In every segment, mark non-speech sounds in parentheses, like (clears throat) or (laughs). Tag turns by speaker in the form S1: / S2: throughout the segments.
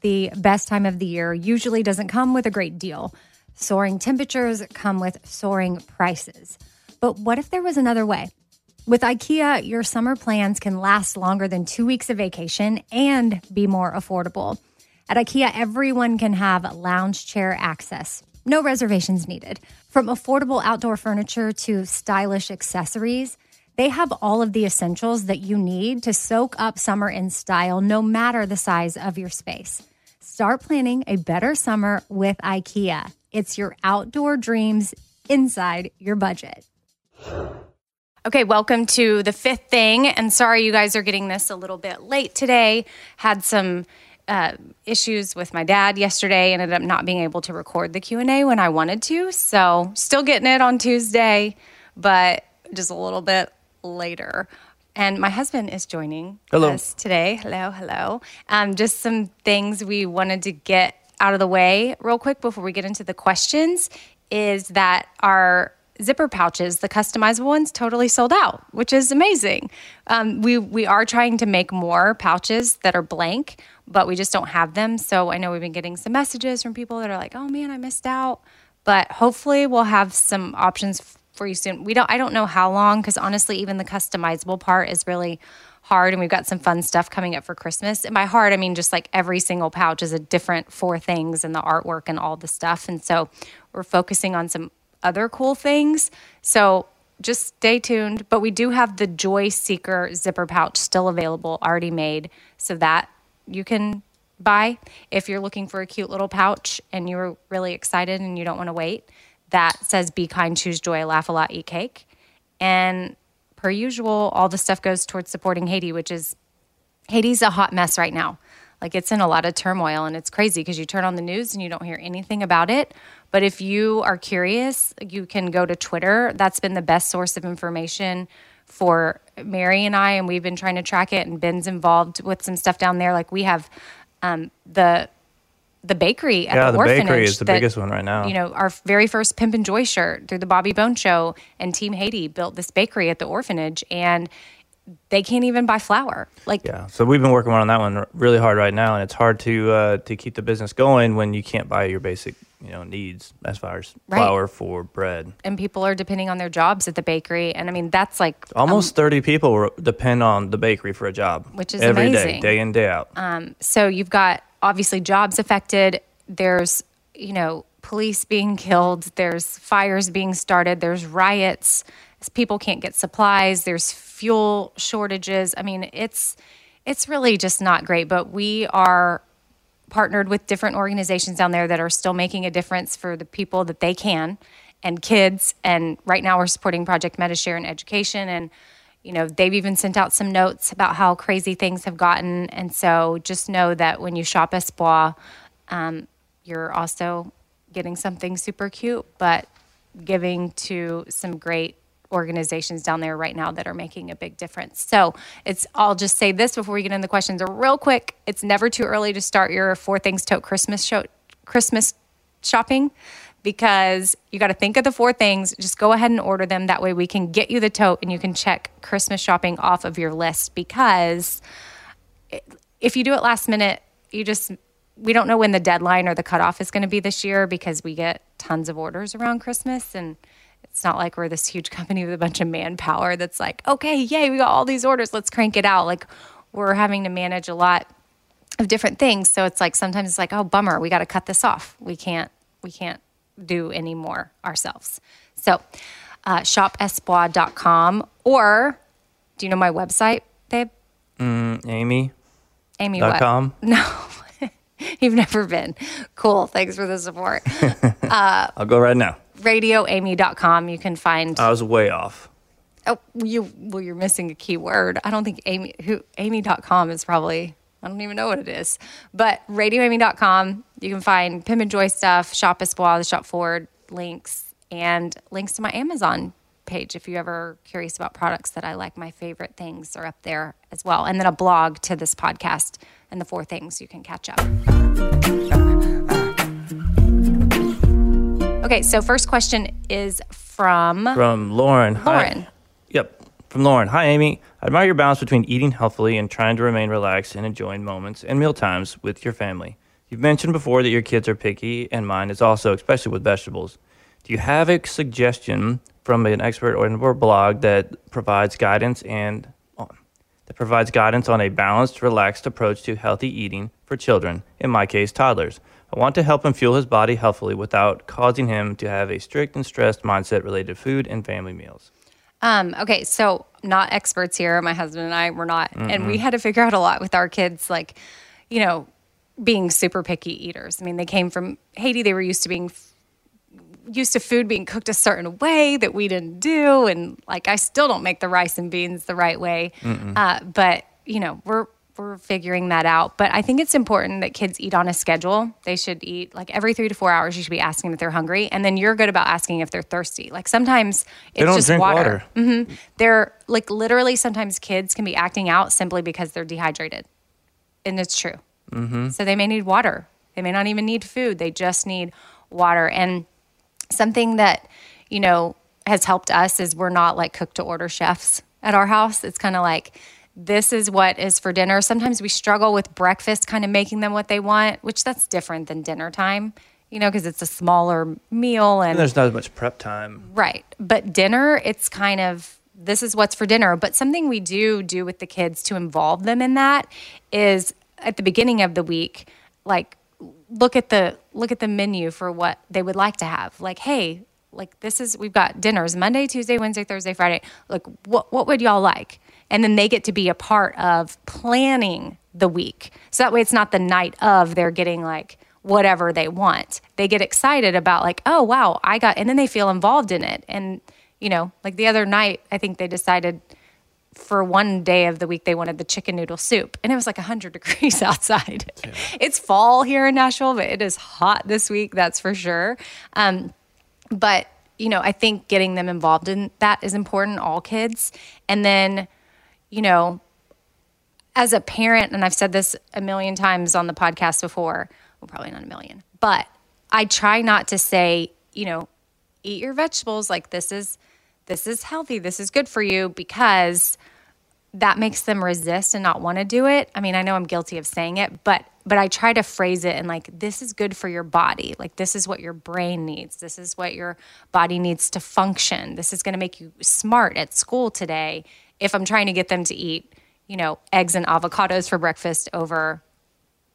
S1: the best time of the year, usually doesn't come with a great deal. Soaring temperatures come with soaring prices. But what if there was another way? With IKEA, your summer plans can last longer than two weeks of vacation and be more affordable. At IKEA, everyone can have lounge chair access. No reservations needed. From affordable outdoor furniture to stylish accessories, they have all of the essentials that you need to soak up summer in style, no matter the size of your space. Start planning a better summer with IKEA. It's your outdoor dreams inside your budget. Okay, welcome to the fifth thing. And sorry, you guys are getting this a little bit late today. Had some uh, issues with my dad yesterday. Ended up not being able to record the Q and A when I wanted to. So still getting it on Tuesday, but just a little bit later. And my husband is joining
S2: hello.
S1: us today. Hello, hello. Um, just some things we wanted to get out of the way real quick before we get into the questions. Is that our zipper pouches, the customizable ones, totally sold out, which is amazing. Um, we we are trying to make more pouches that are blank, but we just don't have them. So I know we've been getting some messages from people that are like, "Oh man, I missed out." But hopefully, we'll have some options for you soon. We don't. I don't know how long because honestly, even the customizable part is really hard and we've got some fun stuff coming up for Christmas. And by hard, I mean just like every single pouch is a different four things and the artwork and all the stuff. And so we're focusing on some other cool things. So just stay tuned. But we do have the Joy Seeker zipper pouch still available, already made, so that you can buy if you're looking for a cute little pouch and you're really excited and you don't want to wait. That says Be Kind, Choose Joy, Laugh a Lot, Eat Cake. And per usual, all the stuff goes towards supporting Haiti, which is Haiti's a hot mess right now. Like it's in a lot of turmoil and it's crazy because you turn on the news and you don't hear anything about it. But if you are curious, you can go to Twitter. That's been the best source of information for Mary and I, and we've been trying to track it. And Ben's involved with some stuff down there. Like we have um, the the bakery at the orphanage.
S2: yeah,
S1: the,
S2: the
S1: orphanage.
S2: bakery is the
S1: that,
S2: biggest one right now.
S1: You know, our very first Pimp and Joy shirt through the Bobby Bones Show and Team Haiti built this bakery at the orphanage, and they can't even buy flour. Like,
S2: yeah, so we've been working on that one really hard right now, and it's hard to uh, to keep the business going when you can't buy your basic you know needs as far as
S1: Right.
S2: flour for bread.
S1: and people are depending on their jobs at the bakery, and I mean that's like
S2: Almost thirty people depend on the bakery for a job,
S1: Which is
S2: every day,
S1: amazing.
S2: day in day out.
S1: Um, So you've got obviously jobs affected. There's, you know, police being killed. There's fires being started. There's riots. People can't get supplies. There's fuel shortages. I mean, it's it's really just not great. But we are partnered with different organizations down there that are still making a difference for the people that they can and kids. And right now we're supporting Project Medishare in education. And, you know, they've even sent out some notes about how crazy things have gotten. And so just know that when you shop Espoir, um, you're also getting something super cute, but giving to some great organizations down there right now that are making a big difference. So it's I'll just say this before we get into the questions real quick. It's never too early to start your four things tote Christmas show Christmas shopping because you got to think of the four things. Just go ahead and order them. That way we can get you the tote and you can check Christmas shopping off of your list because if you do it last minute, you just we don't know when the deadline or the cutoff is going to be this year because we get tons of orders around Christmas and it's not like we're this huge (laughs) company with a bunch of manpower that's like, okay, yay, we got all these orders, let's crank it out. Like we're having to manage a lot of different things. So it's like sometimes it's like, oh bummer, we got to cut this off. We can't we can't do any more ourselves. So uh, shopespoir.com or do you know my website, babe?
S2: Mm, Amy.
S1: Amy
S2: Dot
S1: what?
S2: com. (laughs)
S1: No. (laughs) You've never been. Cool. Thanks for the support.
S2: I'll go right now.
S1: radioamy.com. You can find.
S2: I was way off.
S1: oh, you. Well, you're missing a key word. I don't think Amy. Who Amy.com is probably. I don't even know what it is. But radioamy.com. You can find Pim and Joy stuff, Shop Espoir, the Shop Forward links, and links to my Amazon page if you're ever curious about products that I like. My favorite things are up there as well, and then a blog to this podcast and the four things you can catch up. Okay, so first question is from
S2: From Lauren. Hi.
S1: Lauren.
S2: Yep. From Lauren. Hi, Amy. I admire your balance between eating healthfully and trying to remain relaxed and enjoying moments and meal times with your family. You've mentioned before that your kids are picky, and mine is also, especially with vegetables. Do you have a suggestion from an expert or a blog that provides guidance and that provides guidance on a balanced, relaxed approach to healthy eating for children, in my case, toddlers? I want to help him fuel his body healthfully without causing him to have a strict and stressed mindset related to food and family meals.
S1: Um, okay, so not experts here. My husband and I were not, and we had to figure out a lot with our kids, like, you know, being super picky eaters. I mean, they came from Haiti. They were used to being used to food being cooked a certain way that we didn't do, and like I still don't make the rice and beans the right way. Uh, but you know, we're we're figuring that out. But I think it's important that kids eat on a schedule. They should eat like every three to four hours. You should be asking if they're hungry, and then you're good about asking if they're thirsty. Like sometimes it's
S2: They don't
S1: just
S2: drink
S1: water.
S2: water. Mm-hmm.
S1: They're like literally sometimes kids can be acting out simply because they're dehydrated, and it's true. Mm-hmm. So they may need water. They may not even need food. They just need water. And something that you know has helped us is we're not like cook to order chefs at our house. It's kind of like this is what is for dinner. Sometimes we struggle with breakfast, kind of making them what they want, which that's different than dinner time. You know, because it's a smaller meal and
S2: And there's not as much prep time.
S1: Right. But dinner, it's kind of this is what's for dinner. But something we do do with the kids to involve them in that is at the beginning of the week, like look at the look at the menu for what they would like to have. Like, hey, like this is we've got dinners Monday, Tuesday, Wednesday, Thursday, Friday. Like what what would y'all like? And then they get to be a part of planning the week. So that way it's not the night of they're getting like whatever they want. They get excited about like, oh wow, I got and then they feel involved in it. And you know, like the other night, I think they decided for one day of the week they wanted the chicken noodle soup and it was like 100 (laughs) degrees outside it's fall here in nashville but it is hot this week that's for sure um, but you know i think getting them involved in that is important all kids and then you know as a parent and i've said this a million times on the podcast before well probably not a million but i try not to say you know eat your vegetables like this is this is healthy this is good for you because that makes them resist and not want to do it. I mean, I know I'm guilty of saying it, but but I try to phrase it and like this is good for your body. Like this is what your brain needs. This is what your body needs to function. This is going to make you smart at school today. If I'm trying to get them to eat, you know, eggs and avocados for breakfast over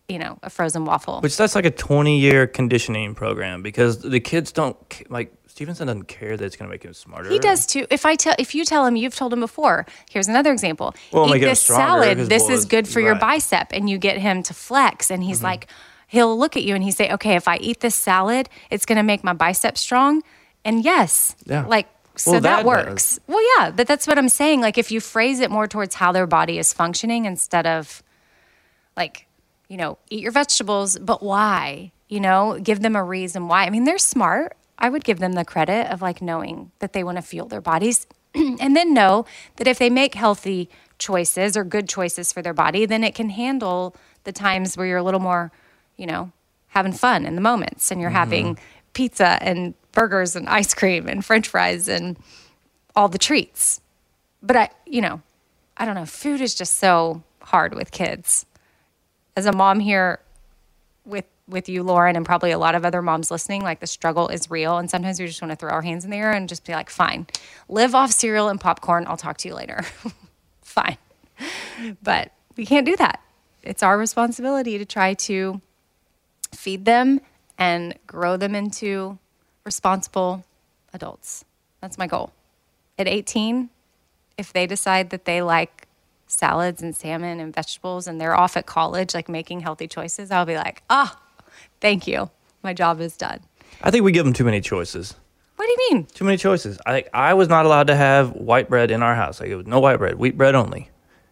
S1: you know, a frozen waffle.
S2: Which that's like a 20 year conditioning program because the kids don't like Stevenson doesn't care that it's going to make him smarter.
S1: He does too. If I tell, if you tell him, you've told him before. Here's another example.
S2: Well,
S1: Eat this salad. This is good for your
S2: right. Mm-hmm.
S1: bicep, and you get him to flex. And he's like, he'll look at you and he say, "Okay, if I eat this salad, it's going to make my bicep strong." And yes,
S2: Yeah.
S1: like so
S2: Well,
S1: that,
S2: that
S1: works. Well, yeah, but that's what I'm saying. Like if you phrase it more towards how their body is functioning instead of like, you know, eat your vegetables, but why? you know, give them a reason why. I mean, they're smart. I would give them the credit of like knowing that they want to fuel their bodies (clears throat) and then know that if they make healthy choices or good choices for their body, then it can handle the times where you're a little more, you know, having fun in the moments and you're mm-hmm. having pizza and burgers and ice cream and french fries and all the treats. But I, you know, I don't know, food is just so hard with kids. As a mom here with with you, Lauren, and probably a lot of other moms listening, like the struggle is real. And sometimes we just want to throw our hands in the air and just be like, fine, live off cereal and popcorn. I'll talk to you later. (laughs) fine. But we can't do that. It's our responsibility to try to feed them and grow them into responsible adults. That's my goal. At 18, if they decide that they like salads and salmon and vegetables and they're off at college, like making healthy choices, I'll be like, ah, oh, thank you. My job is done.
S2: I think we give them too many choices.
S1: What do you mean?
S2: Too many choices. I I was not allowed to have white bread in our house. Like it was no white bread, wheat bread only.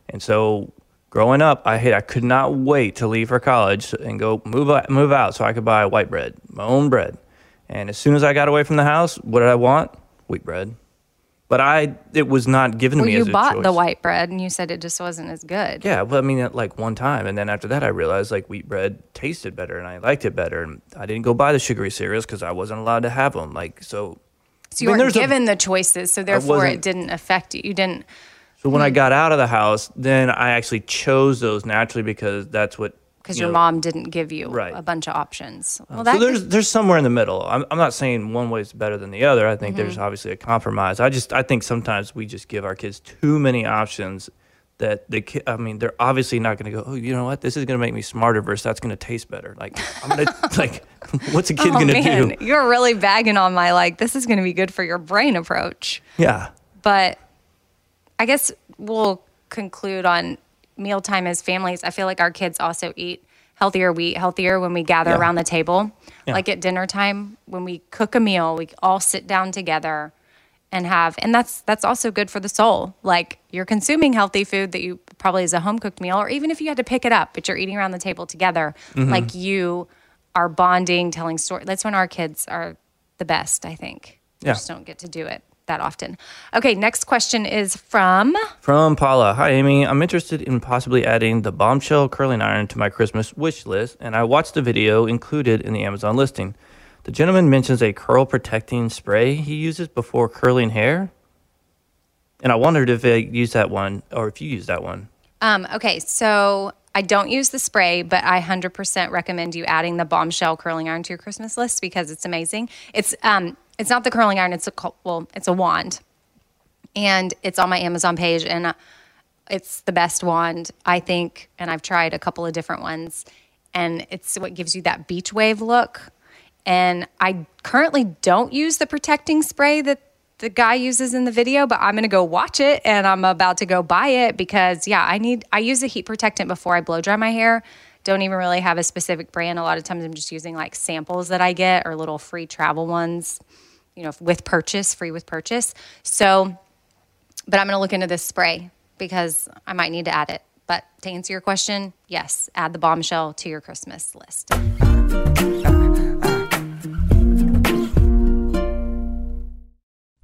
S2: And so growing up, I hate, I could not wait to leave for college and go move out, move out so I could buy white bread, my own bread. And as soon as I got away from the house, what did I want? Wheat bread. But I, it was not given
S1: well,
S2: to me.
S1: You bought the white bread, and you said it just wasn't as good.
S2: Yeah, well, I mean, at like one time, and then after that, I realized like wheat bread tasted better, and I liked it better. And I didn't go buy the sugary cereals because I wasn't allowed to have them. Like so.
S1: So you I mean, weren't given a, the choices, so therefore it didn't affect you. You didn't.
S2: So when I hmm. got out of the house, then I actually chose those naturally because that's what
S1: because you your know, mom didn't give you right. a bunch of options.
S2: Well, so there's there's somewhere in the middle. I'm I'm not saying one way is better than the other. I think mm-hmm. there's obviously a compromise. I just I think sometimes we just give our kids too many options that the kid. I mean, they're obviously not going to go. Oh, you know what? This is going to make me smarter. Versus that's going to taste better. Like I'm gonna (laughs) like, what's a kid oh, going to do?
S1: You're really bagging on my like. This is going to be good for your brain approach.
S2: Yeah.
S1: But I guess we'll conclude on mealtime as families, I feel like our kids also eat healthier. We eat healthier when we gather yeah. around the table. Yeah. Like at dinner time, when we cook a meal, we all sit down together and have and that's that's also good for the soul. Like you're consuming healthy food that you probably is a home cooked meal, or even if you had to pick it up, but you're eating around the table together, mm-hmm. like you are bonding, telling stories. That's when our kids are the best, I think. Yeah. just don't get to do it that often. Okay, next question is from
S2: from Paula. Hi, Amy. I'm interested in possibly adding the bombshell curling iron to my Christmas wish list, and I watched the video included in the Amazon listing. The gentleman mentions a curl protecting spray he uses before curling hair, and I wondered if they use that one or if you use that one.
S1: Um, okay, so I don't use the spray, but I 100% recommend you adding the bombshell curling iron to your Christmas list because it's amazing. It's um, it's not the curling iron. It's a well, it's a wand, and it's on my Amazon page, and it's the best wand I think. And I've tried a couple of different ones, and it's what gives you that beach wave look. And I currently don't use the protecting spray that the guy uses in the video, but I'm going to go watch it and I'm about to go buy it because yeah, I need I use a heat protectant before I blow dry my hair. Don't even really have a specific brand. A lot of times I'm just using like samples that I get or little free travel ones you know, with purchase, free with purchase. So, but I'm going to look into this spray because I might need to add it. But to answer your question, yes, add the bombshell to your Christmas list.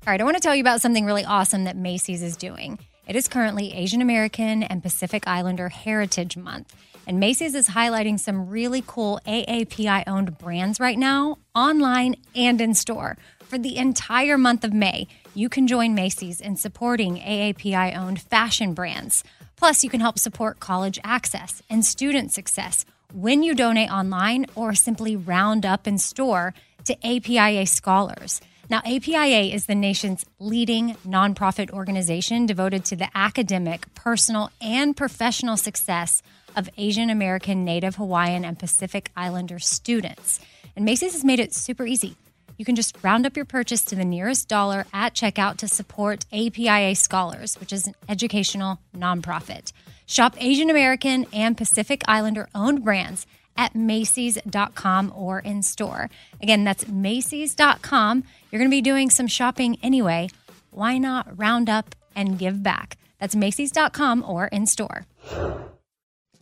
S1: All right, I want to tell you about something really awesome that Macy's is doing. It is currently Asian American and Pacific Islander Heritage Month. And Macy's is highlighting some really cool AAPI owned brands right now, online and in store. For the entire month of May, you can join Macy's in supporting AAPI owned fashion brands. Plus, you can help support college access and student success when you donate online or simply round up in store to APIA scholars. Now, APIA is the nation's leading nonprofit organization devoted to the academic, personal, and professional success of Asian American, Native Hawaiian, and Pacific Islander students. And Macy's has made it super easy. You can just round up your purchase to the nearest dollar at checkout to support APIA Scholars, which is an educational nonprofit. Shop Asian American and Pacific Islander owned brands at Macy's.com or in store. Again, that's Macy's.com. You're going to be doing some shopping anyway. Why not round up and give back? That's Macy's.com or in store.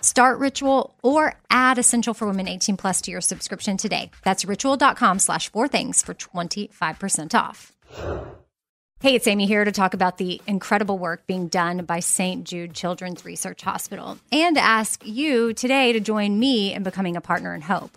S1: Start Ritual or add Essential for Women 18 plus to your subscription today. That's ritual.com slash four things for 25% off. Hey, it's Amy here to talk about the incredible work being done by St. Jude Children's Research Hospital and ask you today to join me in becoming a partner in hope.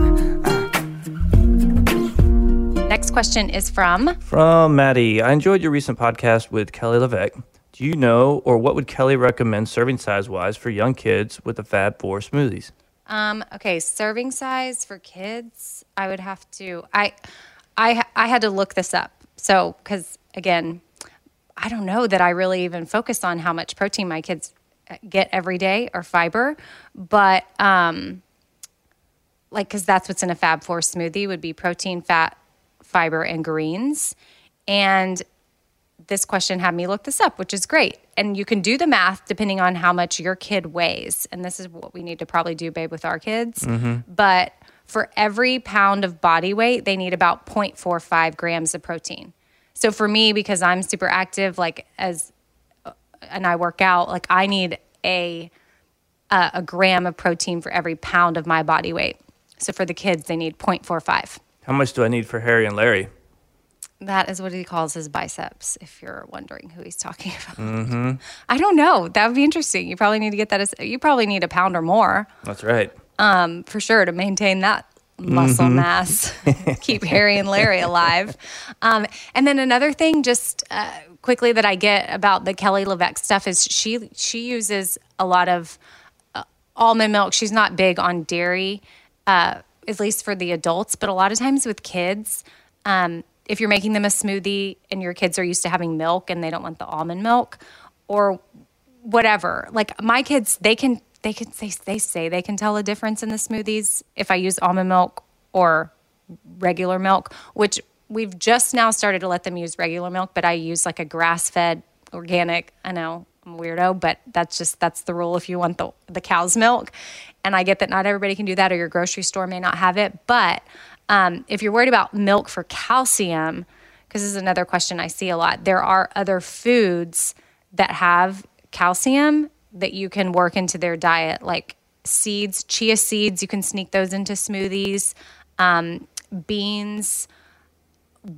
S1: Next question is from
S2: From Maddie. I enjoyed your recent podcast with Kelly LeVeque. Do you know or what would Kelly recommend serving size wise for young kids with the Fab Four smoothies?
S1: Um, okay, serving size for kids. I would have to. I, I, I had to look this up. So, because again, I don't know that I really even focus on how much protein my kids uh, get every day or fiber, but um, like because that's what's in a Fab Four smoothie would be protein, fat, fiber, and greens. And this question had me look this up, which is great. And you can do the math depending on how much your kid weighs. And this is what we need to probably do, babe, with our kids. But for every pound of body weight, they need about 0.45 grams of protein. So for me, because I'm super active, like as and I work out, like I need a uh, a gram of protein for every pound of my body weight. So for the kids, they need 0.45.
S2: How much do I need for Harry and Larry?
S1: That is what he calls his biceps, if you're wondering who he's talking (laughs) about. I don't know. That would be interesting. You probably need to get that. As, you probably need a pound or more
S2: That's right.
S1: um, for sure to maintain that muscle mass, (laughs) keep Harry and Larry alive. Um, and then another thing, just uh, quickly that I get about the Kelly LeVeque stuff is she she uses a lot of uh, almond milk. She's not big on dairy, uh, at least for the adults, but a lot of times with kids. Um, if you're making them a smoothie and your kids are used to having milk and they don't want the almond milk or whatever like my kids they can they can they, they say they can tell a difference in the smoothies if i use almond milk or regular milk which we've just now started to let them use regular milk but i use like a grass-fed organic i know i'm a weirdo but that's just that's the rule if you want the, the cow's milk and i get that not everybody can do that or your grocery store may not have it but um, if you're worried about milk for calcium because this is another question i see a lot there are other foods that have calcium that you can work into their diet, like seeds, chia seeds. You can sneak those into smoothies. Um, beans,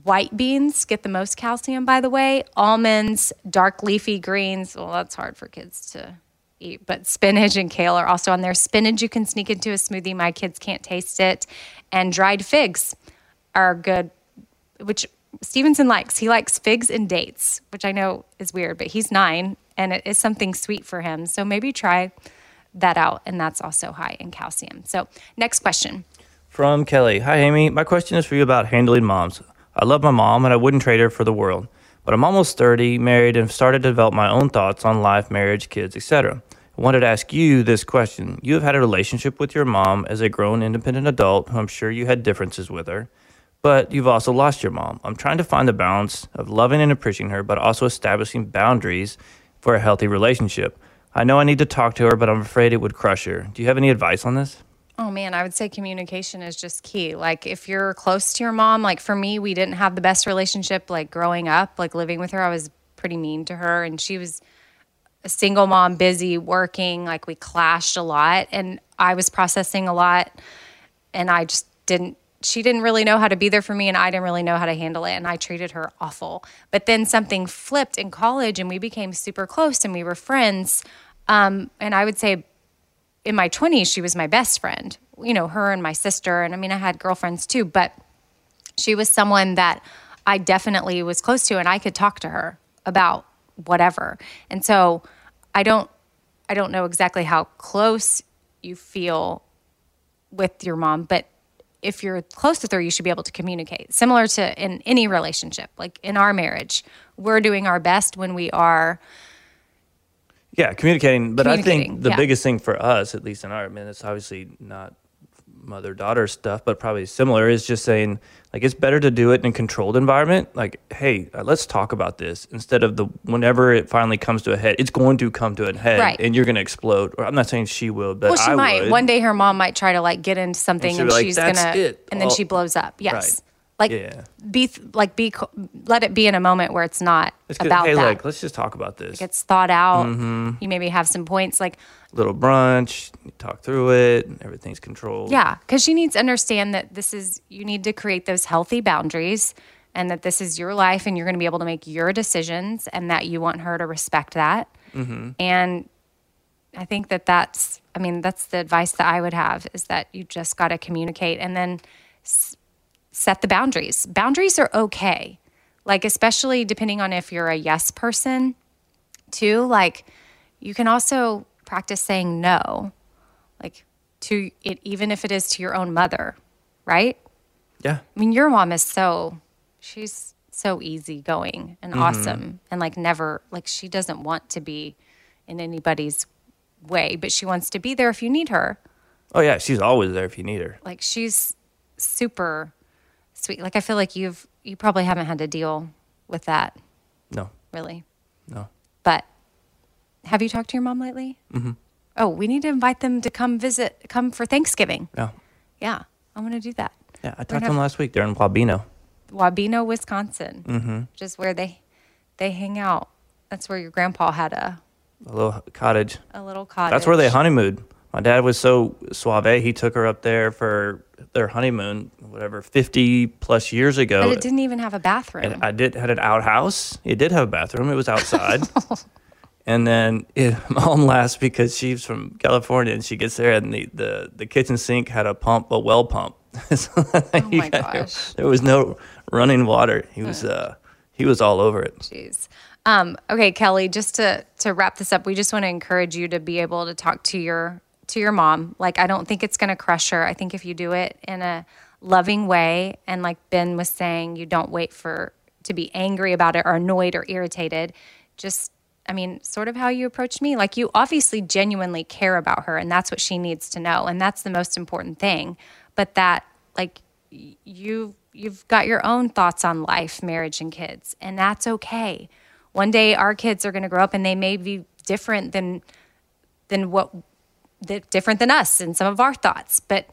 S1: white beans get the most calcium, by the way. Almonds, dark leafy greens. Well, that's hard for kids to eat, but spinach and kale are also on there. Spinach you can sneak into a smoothie. My kids can't taste it. And dried figs are good, which Stevenson likes. He likes figs and dates, which I know is weird, but he's nine and it is something sweet for him. So maybe try that out. And that's also high in calcium. So, next question.
S2: From Kelly Hi, Amy. My question is for you about handling moms. I love my mom and I wouldn't trade her for the world. But I'm almost 30, married, and started to develop my own thoughts on life, marriage, kids, etc. I wanted to ask you this question. You have had a relationship with your mom as a grown independent adult who I'm sure you had differences with her but you've also lost your mom. I'm trying to find the balance of loving and appreciating her, but also establishing boundaries for a healthy relationship. I know I need to talk to her, but I'm afraid it would crush her. Do you have any advice on this?
S1: Oh man, I would say communication is just key. Like if you're close to your mom, like for me, we didn't have the best relationship like growing up, like living with her, I was pretty mean to her and she was a single mom, busy working, like we clashed a lot and I was processing a lot and I just didn't she didn't really know how to be there for me and I didn't really know how to handle it and I treated her awful. But then something flipped in college and we became super close and we were friends. Um, and I would say in my 20s she was my best friend. You know, her and my sister and I mean I had girlfriends too, but she was someone that I definitely was close to and I could talk to her about whatever. And so I don't I don't know exactly how close you feel with your mom, but if you're close to her, you should be able to communicate. Similar to in any relationship, like in our marriage, we're doing our best when we are.
S2: Yeah, communicating. But communicating, I think the yeah. biggest thing for us, at least in our, I mean, it's obviously not mother daughter stuff, but probably similar is just saying like it's better to do it in a controlled environment. Like, hey, uh, let's talk about this instead of the whenever it finally comes to a head, it's going to come to a head,
S1: right.
S2: and you're going to explode. Or I'm not saying she will, but
S1: well, she
S2: I
S1: might.
S2: Would.
S1: One day, her mom might try to like get into something, and,
S2: and like,
S1: she's gonna, and then
S2: oh.
S1: she blows up. Yes.
S2: Right.
S1: Like
S2: yeah.
S1: be like be let it be in a moment where it's not it's about
S2: hey,
S1: that.
S2: Like, let's just talk about this.
S1: Like it's thought out.
S2: Mm-hmm.
S1: You maybe have some points like
S2: little brunch, talk through it, everything's controlled.
S1: Yeah, because she needs to understand that this is you need to create those healthy boundaries and that this is your life and you're going to be able to make your decisions and that you want her to respect that.
S2: Mm-hmm.
S1: And I think that that's I mean that's the advice that I would have is that you just got to communicate and then s- set the boundaries. Boundaries are okay. Like especially depending on if you're a yes person too, like you can also practice saying no, like to it, even if it is to your own mother, right?
S2: Yeah.
S1: I mean, your mom is so, she's so easygoing and mm-hmm. awesome and like never, like she doesn't want to be in anybody's way, but she wants to be there if you need her.
S2: Oh, yeah. She's always there if you need her.
S1: Like she's super sweet. Like I feel like you've, you probably haven't had to deal with that.
S2: No.
S1: Really?
S2: No.
S1: But have you talked to your mom lately?
S2: Mm-hmm.
S1: Oh, we need to invite them to come visit, come for Thanksgiving.
S2: Yeah.
S1: Yeah, I'm going to do that.
S2: Yeah, I talked to them last week. They're in Wabeno.
S1: Wabeno, Wisconsin,
S2: mm-hmm.
S1: which is where they they hang out. That's where your grandpa had a
S2: a little cottage.
S1: A little cottage.
S2: That's where they honeymooned. My dad was so suave. He took her up there for their honeymoon, whatever, fifty plus years ago.
S1: But it didn't even have a bathroom.
S2: And I did had an outhouse. It did have a bathroom. It was outside. (laughs) And then it, (laughs) mom laughs because she's from California and she gets there and the, the, the kitchen sink had a pump, a well pump. (laughs) oh
S1: my gosh.
S2: There was no running water. He was uh he was all over it.
S1: Jeez. Um, okay, Kelly, just to to wrap this up, we just want to encourage you to be able to talk to your to your mom. Like I don't think it's going to crush her. I think if you do it in a loving way and like Ben was saying, you don't wait for to be angry about it or annoyed or irritated. Just I mean, sort of how you approached me. Like you obviously genuinely care about her and that's what she needs to know and that's the most important thing. But that like you've you've got your own thoughts on life, marriage and kids, and that's okay. One day our kids are going to grow up and they may be different than than what different than us and some of our thoughts, but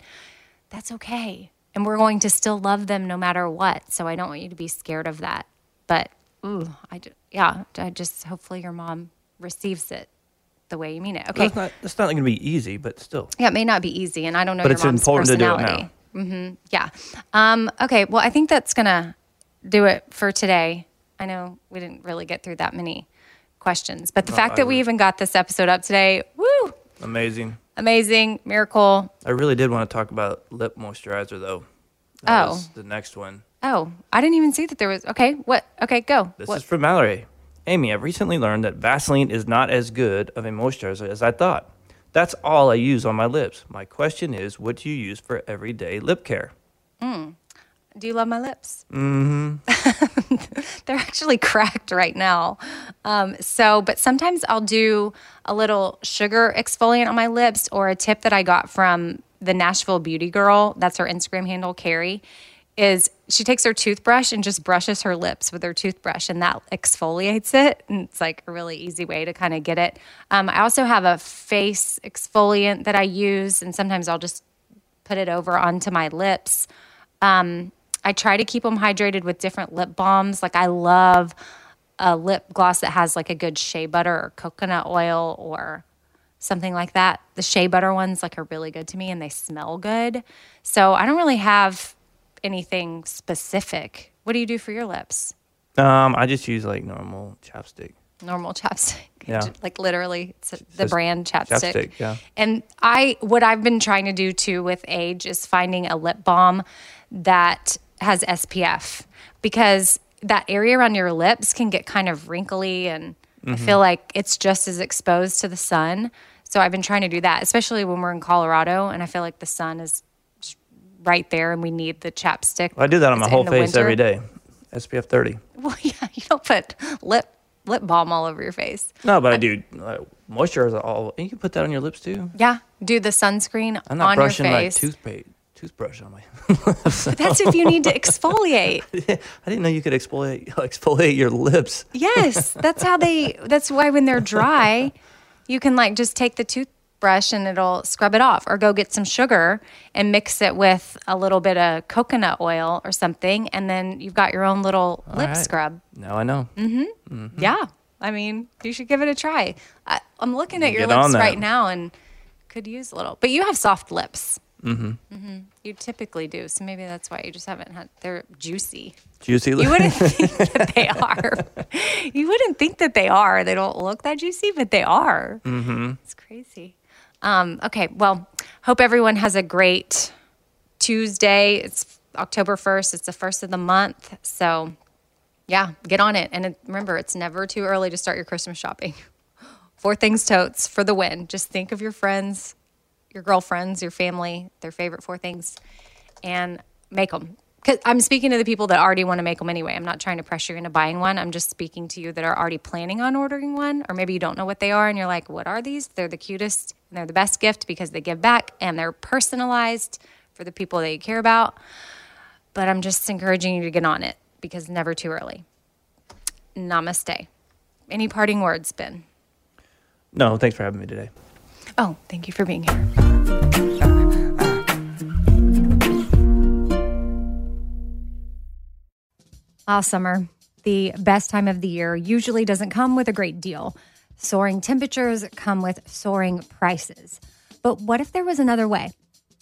S1: that's okay. And we're going to still love them no matter what. So I don't want you to be scared of that. But ooh, I yeah, I just hopefully your mom receives it the way you mean it. Okay.
S2: It's not, it's not going to be easy, but still.
S1: Yeah, it may not be easy, and I don't know
S2: But
S1: your
S2: it's
S1: mom's
S2: important to do it now.
S1: Mm-hmm. Yeah. Um, okay. Well, I think that's gonna do it for today. I know we didn't really get through that many questions, but the fact that we even got this episode up today,
S2: Amazing.
S1: amazing, miracle.
S2: I really did want to talk about lip moisturizer though. That
S1: Oh.
S2: was the next one.
S1: Oh, I didn't even see that there was. Okay, what? Okay, go.
S2: This
S1: What?
S2: is from Mallory. Amy, I've recently learned that Vaseline is not as good of a moisturizer as I thought. That's all I use on my lips. My question is, what do you use for everyday lip care? Hmm.
S1: Do you love my lips? Mm-hmm. (laughs) They're actually cracked right now. Um, so, but sometimes I'll do a little sugar exfoliant on my lips or a tip that I got from the Nashville Beauty Girl. That's her Instagram handle, Carrie. Is she takes her toothbrush and just brushes her lips with her toothbrush, and that exfoliates it. And it's like a really easy way to kind of get it. Um, I also have a face exfoliant that I use, and sometimes I'll just put it over onto my lips. Um, I try to keep them hydrated with different lip balms. Like I love a lip gloss that has like a good shea butter or coconut oil or something like that. The shea butter ones like are really good to me and they smell good. So I don't really have anything specific. What do you do for your lips?
S2: Um, I just use like normal chapstick.
S1: normal chapstick.
S2: Yeah. (laughs)
S1: Like literally, it's the
S2: just
S1: brand chapstick.
S2: chapstick, yeah.
S1: And I, what I've been trying to do too with age is finding a lip balm that has SPF because that area around your lips can get kind of wrinkly and I
S2: Mm-hmm.
S1: feel like it's just as exposed to the sun. So I've been trying to do that, especially when we're in Colorado and I feel like the sun is right there and we need the chapstick.
S2: I do that on my whole face every
S1: winter.
S2: day. SPF 30.
S1: Well, (laughs) yeah, you don't put lip lip balm all over your face.
S2: No, but I do uh, moisturizer all. You can put that on your lips too.
S1: Yeah, do the sunscreen
S2: I'm not
S1: on your
S2: brushing my
S1: face.
S2: toothpaste toothbrush on my. (laughs)
S1: That's if you need to (laughs) exfoliate. (laughs)
S2: I didn't know you could exfoliate exfoliate your lips.
S1: Yes, that's how they. That's why when they're dry, you can like just take the toothbrush and it'll scrub it off, or go get some sugar and mix it with a little bit of coconut oil or something, and then you've got your own little lip
S2: right.
S1: scrub.
S2: Now I know.
S1: mm-hmm Yeah, I mean, you should give it a try. I, I'm looking at your lips right now and could use a little, but you have soft lips. Mm-hmm. You typically do, so maybe that's why you just haven't had. They're juicy.
S2: Juicy
S1: You wouldn't (laughs) think that they are. You wouldn't think that they are. They don't look that juicy, but they are. Mm-hmm. It's crazy. Um, okay, well, hope everyone has a great Tuesday. It's October 1st. It's the first of the month. So, yeah, get on it. And it, remember, it's never too early to start your Christmas shopping. (gasps) Four things totes for the win. Just think of your friends, your girlfriends, your family, their favorite four things, and make them. Because I'm speaking to the people that already want to make them anyway. I'm not trying to pressure you into buying one. I'm just speaking to you that are already planning on ordering one, or maybe you don't know what they are and you're like, what are these? They're the cutest and they're the best gift because they give back and they're personalized for the people that you care about. But I'm just encouraging you to get on it because never too early. Namaste. Any parting words, Ben?
S2: no, thanks for having me today.
S1: Oh, thank you for being here. Ah, summer, the best time of the year, usually doesn't come with a great deal. Soaring temperatures come with soaring prices. But what if there was another way?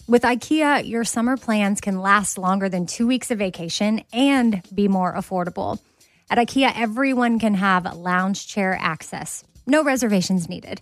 S1: With IKEA, your summer plans can last longer than two weeks of vacation and be more affordable. At IKEA, everyone can have lounge chair access. No reservations needed.